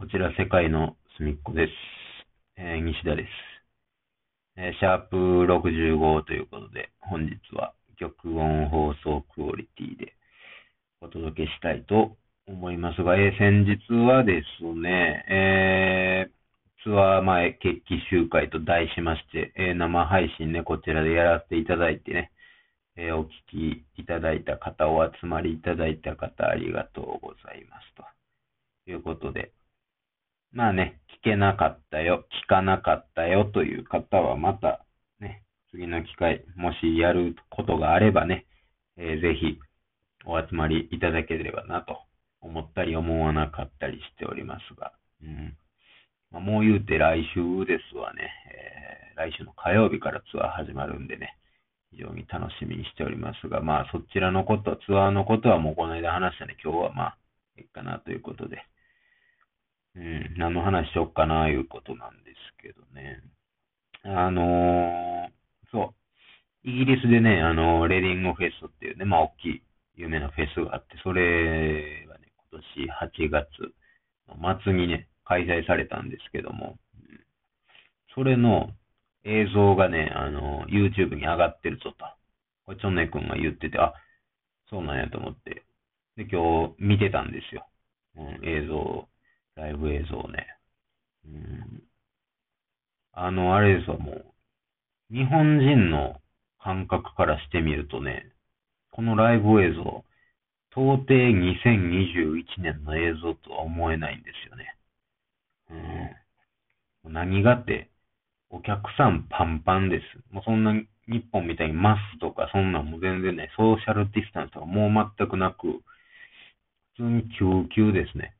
こちら世界の隅っこです。えー西田です。えーシャープ65ということで、本日は曲音放送クオリティでお届けしたいと思いますが、えー先日はですね、えーツアー前決起集会と題しまして、え生配信ね、こちらでやらせていただいてね、えお聞きいただいた方、お集まりいただいた方、ありがとうございます。ということで、まあね、聞けなかったよ、聞かなかったよという方はまたね、次の機会、もしやることがあればね、えーぜひお集まりいただければなと思ったり思わなかったりしておりますが、うん。まあ、もう言うて来週ですわね、えー来週の火曜日からツアー始まるんでね、非常に楽しみにしておりますが、まあそちらのこと、ツアーのことはもうこの間話したんで、今日はまあ、いいかなということで、うん、何の話しよっかな、いうことなんですけどね。あのーそう、イギリスでね、あの、レディングフェスっていうね、まあ、大きい、有名なフェスがあって、それがね、今年8月の末にね、開催されたんですけども、うんそれの映像がね、あの、YouTube に上がってるぞと。これ、チョンネ君が言ってて、あ、そうなんやと思って。で、今日見てたんですよ。うん、映像を、ライブ映像ね。うん、あの、あれですわ、もう、日本人の感覚からしてみるとね、このライブ映像、到底2021年の映像とは思えないんですよね。うん、何がって、お客さんパンパンです。もうそんな日本みたいにマスとかそんなんも全然ね、ソーシャルディスタンスとかもう全くなく、普通に救急ですね。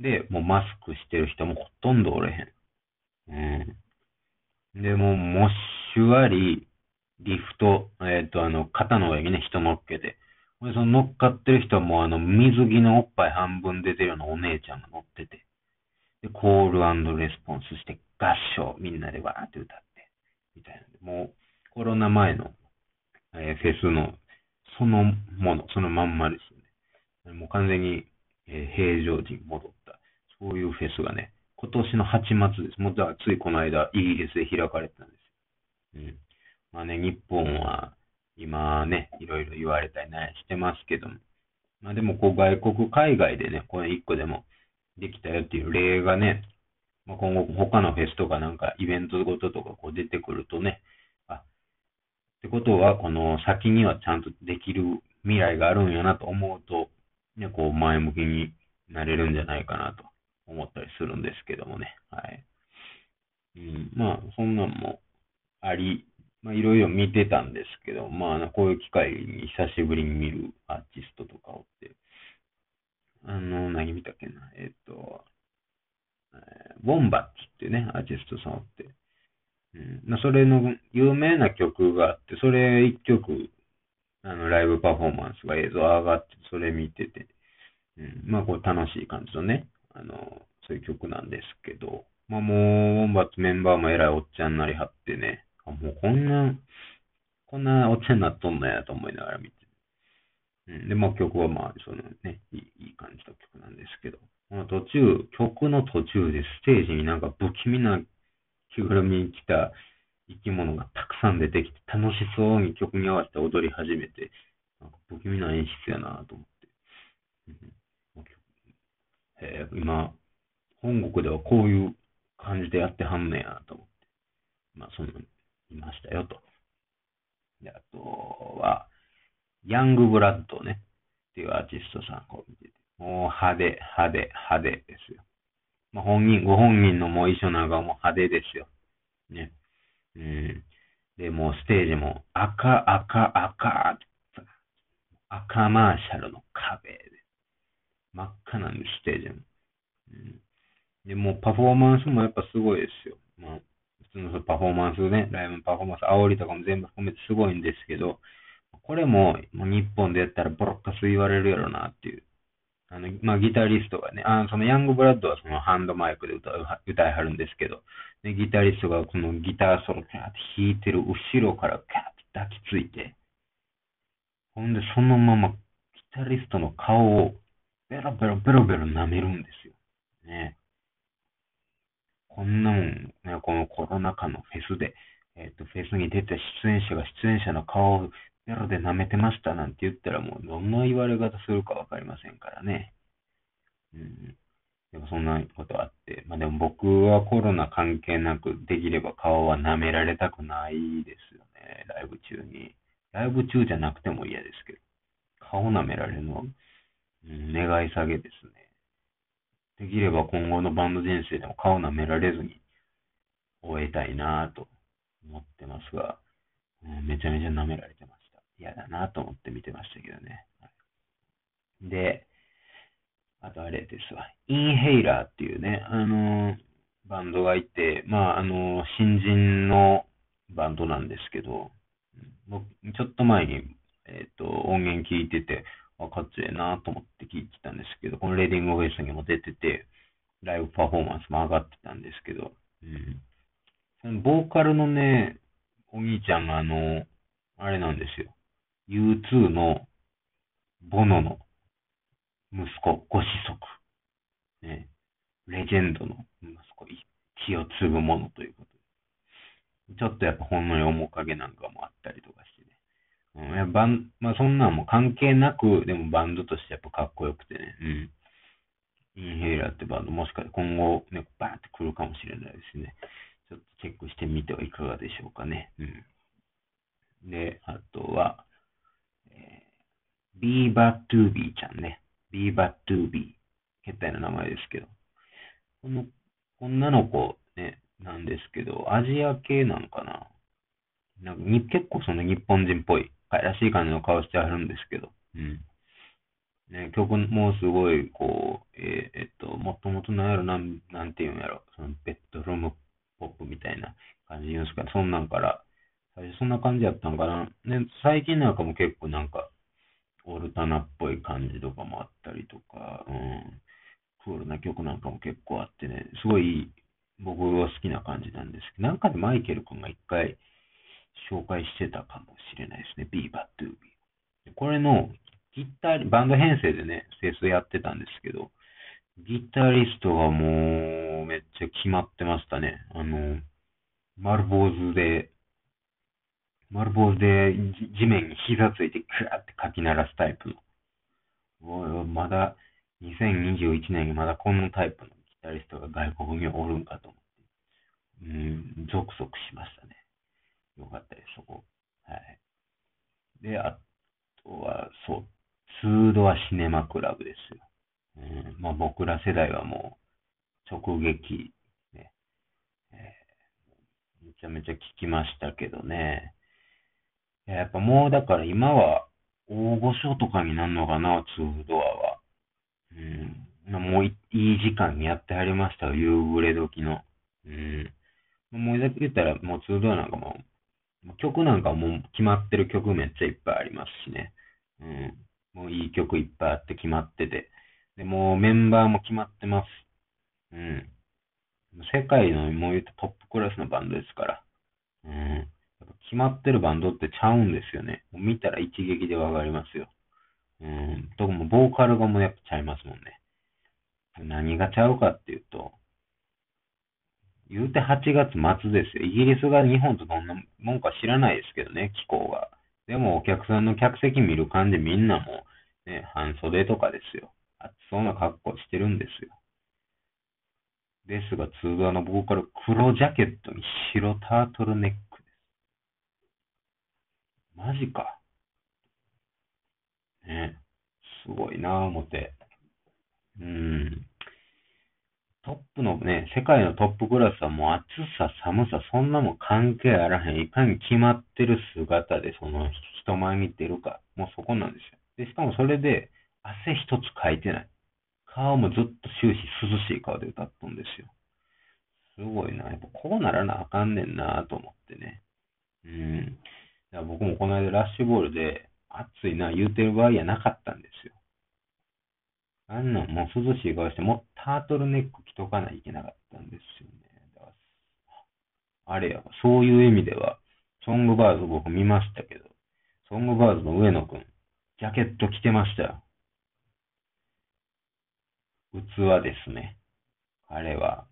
で、もうマスクしてる人もほとんどおれへん。うん。で、もう、モッシュワリ、リフト、えっ、と、あの、肩の上にね、人乗っけて。で、その乗っかってる人はもう、あの、水着のおっぱい半分出てるようなお姉ちゃんが乗ってて。で、コールレスポンスして、合唱、みんなでわーって歌って。みたいな、もう、コロナ前の、えーフェスの、そのもの、そのまんまですよね。もう完全に、えー平常時に戻った、そういうフェスがね、今年の8月です。もうだついこの間、イギリスで開かれてたんですよ。うん。まあね、日本は今ね、いろいろ言われたりね、してますけども。まあでも、こう外国、海外でね、これ一個でもできたよっていう例がね、まあ、今後他のフェスとかなんかイベントごととかこう出てくるとね、あ、ってことは、この先にはちゃんとできる未来があるんやなと思うと、ね、こう前向きになれるんじゃないかなと思ったりするんですけどもね。はい。うん、まあ、そんなんもあり、まあ、いろいろ見てたんですけど、まあ、こういう機会に久しぶりに見るアーティストとかおって、あの、何見たっけな、えっと、えーウォンバッツっていうね、アーティストさんおって、うん、まあそれの有名な曲があって、それ一曲、あの、ライブパフォーマンスが映像上がって、それ見てて、うん、まあ、こう楽しい感じのね、あの、そういう曲なんですけど、まあもう、ウォンバッツメンバーもえらいおっちゃんになりはってね、あもうこんな、こんなおっちゃんになっとんのやと思いながら見て。うん、で、まあ曲はまあ、そのね、いいいい感じの曲なんですけど、まあ途中、曲の途中でステージになんか不気味な着ぐるみに来た生き物がたくさん出てきて、楽しそうに曲に合わせて踊り始めて、なんか不気味な演出やなと思って。うんえー今、本国ではこういう感じでやってはんねやと思って。まあ、そんなの見ましたよと。で、あとは、ヤングブラッドね、っていうアーティストさんこう見てて、もう派手、派手、派手ですよ。まあ、本人、ご本人のもう衣装なんかも派手ですよ。ね。うん。で、もうステージも赤、赤、赤、赤マーシャルの壁で、真っ赤なんです、ステージも。うん。で、もパフォーマンスもやっぱすごいですよ。まあ、普通のそのパフォーマンスね、ライブのパフォーマンス、煽りとかも全部含めてすごいんですけど、これも、もう日本でやったらボロッカス言われるやろなっていう。あの、まあ、ギタリストがね、あそのヤングブラッドはそのハンドマイクで歌う歌いはるんですけど、でギタリストがこのギターソロキャーって弾いてる後ろからキャーって抱きついて、ほんでそのままギタリストの顔をベロベロベロベロ舐めるんですよ。ね。こんなもん、ね、このコロナ禍のフェスで、えっ、と、フェスに出た出演者が出演者の顔をベロで舐めてましたなんて言ったらもうどんな言われ方するかわかりませんからね。うん。でもそんなことあって、まあでも僕はコロナ関係なく、できれば顔は舐められたくないですよね、ライブ中に。ライブ中じゃなくても嫌ですけど、顔舐められるのは、願い下げですね。できれば今後のバンド人生でも顔舐められずに終えたいなぁと思ってますが、うん、めちゃめちゃ舐められてました。嫌だなと思って見てましたけどね。で、あとあれですわ。インヘイラーっていうね、あのー、バンドがいて、まあ、あのー、新人のバンドなんですけど、僕、ちょっと前に、えっ、ー、と、音源聞いてて、あ、かっちええなと思って聞いてたんですけど、このレディングフェイスにも出てて、ライブパフォーマンスも上がってたんですけど、うん。そのボーカルのね、お兄ちゃんがあの、あれなんですよ。U2 のボノの息子、ご子息。ね、レジェンドの息子、血を継ぐものということで。ちょっとやっぱほんのり面影なんかもあったりとかして。バンまあそんなんも関係なく、でもバンドとしてやっぱかっこよくてね。うん。 Inhaler ってバンド、もしかして今後ね、バーンって来るかもしれないですね。ちょっとチェックしてみてはいかがでしょうかね。うん。で、あとは、えー、 beabadoobee ちゃんね。 beabadoobee。変態な名前ですけど。この女の子ね、なんですけど、アジア系なのかななんかに結構その日本人っぽい、かいらしい感じの顔してあるんですけど。うん。ね、曲もすごい、こう、えー、えっと、もともとなんやろ、なん、なんていうんやろ、そのベッドルームポップみたいな感じ言うんですか、そんなんから、最初そんな感じやったんかな。ね、最近なんかも結構なんか、オルタナっぽい感じとかもあったりとか、うん、クールな曲なんかも結構あってね、すごい僕は好きな感じなんですけど、なんかでマイケル君が一回紹介してたかもしれないですね、ビーバッドゥービー。これのギター、バンド編成でね、セスやってたんですけど、ギタリストがもうめっちゃ決まってましたね。あの、丸坊主で丸坊主で地面に膝ついてクラってかき鳴らすタイプの。まだ、2021年にまだこのタイプのギタリストが外国におるんかと思って、うん、ゾクゾクしましたね。よかったです、そこ。はい。で、あとは、そう、ツードアシネマクラブですよ。うん、まあ僕ら世代はもう、直撃、ね、えー、めちゃめちゃ聞きましたけどね。やっぱもうだから今は大御所とかになるのかな、ツードアは。うん。もういい時間にやってはりましたよ、夕暮れ時の。うん。もう言ったらもうツードアなんかも、曲なんかもう決まってる曲めっちゃいっぱいありますしね。うん。もういい曲いっぱいあって決まってて。で、もうメンバーも決まってます。うん。世界のもう言うとトップクラスのバンドですから。うん。やっぱ決まってるバンドってちゃうんですよね。もう見たら一撃でわかりますよ。うん。どこもボーカルがもうやっぱちゃいますもんね。何がちゃうかっていうと、言うて8月末ですよ。イギリスが日本とどんなもんか知らないですけどね、気候が。でもお客さんの客席見る感じみんなもね、半袖とかですよ。暑そうな格好してるんですよ。ですが、通話のボーカル、黒ジャケットに白タートルネックですマジか。ね。すごいなぁ思って。うん。トップのね、世界のトップクラスはもう暑さ、寒さ、そんなもん関係あらへん。いかに決まってる姿でその人前に出るか。もうそこなんですよ。で、しかもそれで汗一つかいてない。顔もずっと終始涼しい顔で歌っとんですよ。すごいな。やっぱこうならなあかんねんなと思ってね。うん。や僕もこの間ラッシュボールで暑いな言うてる場合やなかったんですよ。あんなんもう涼しい顔して、もうタートルネック着とかないといけなかったんですよね。だからあれや、そういう意味では、ソングバーズ僕見ましたけど、ソングバーズの上野くん、ジャケット着てましたよ。器ですね。彼は、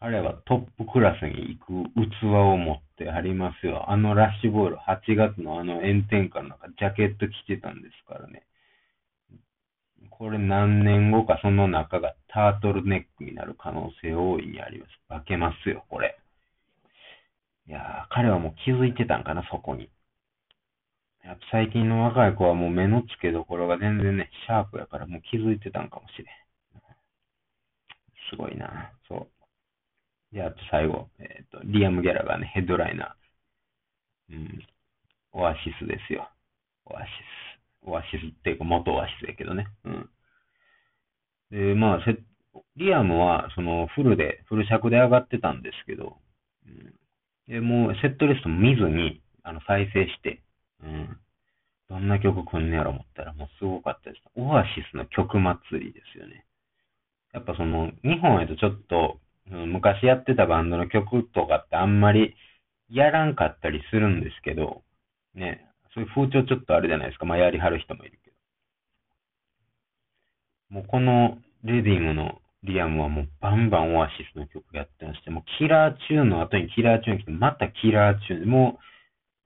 彼はトップクラスに行く器を持ってありますよ。あのラッシュボール、8月のあの炎天下の中、ジャケット着てたんですからね。これ何年後かその中がタートルネックになる可能性大いにあります。化けますよ、これ。いやー、彼はもう気づいてたんかな、そこに。やっぱ最近の若い子はもう目の付けどころが全然ね、シャープやからもう気づいてたんかもしれん。すごいな。そう。で、あと最後、えっ、ー、と、リアム・ギャラがね、ヘッドライナー。うん。オアシスですよ。オアシス。オアシスっていうか元オアシスやけどね。うん。で、まあ、リアムは、その、フルで、フル尺で上がってたんですけど、うん。で、もう、セットリストも見ずに、あの、再生して、うん。どんな曲来んねやろ思ったら、もうすごかったです。オアシスの曲祭りですよね。やっぱその、日本へとちょっと、昔やってたバンドの曲とかってあんまりやらんかったりするんですけど、ね、そういう風潮ちょっとあるじゃないですか。まあ、やりはる人もいるけど。もうこのレディングのリアムはもうバンバンオアシスの曲やってまして、もうキラーチューンの後にキラーチューン来て、またキラーチューン。も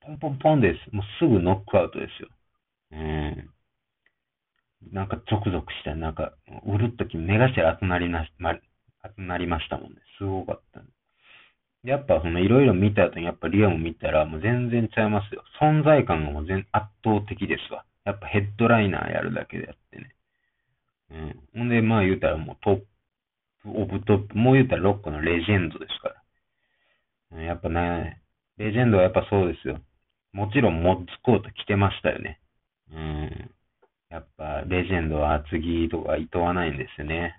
う、ポンポンポンです。もうすぐノックアウトですよ。うん。なんかゾクゾクした、なんか、うるっとき目頭熱なりな、ま、熱なりましたもんね。すごかった、ね。やっぱそのいろいろ見た後にやっぱリアム見たらもう全然ちゃいますよ。存在感がもう全圧倒的ですわ。やっぱヘッドライナーやるだけであってね。うん。ほんで、まあ言うたらもうトップオブトップ、もう言うたらロックのレジェンドですから。うんやっぱね、レジェンドはやっぱそうですよ。もちろんモッツコート着てましたよね。うん。やっぱ、レジェンドは厚木とか厭わないんですよね。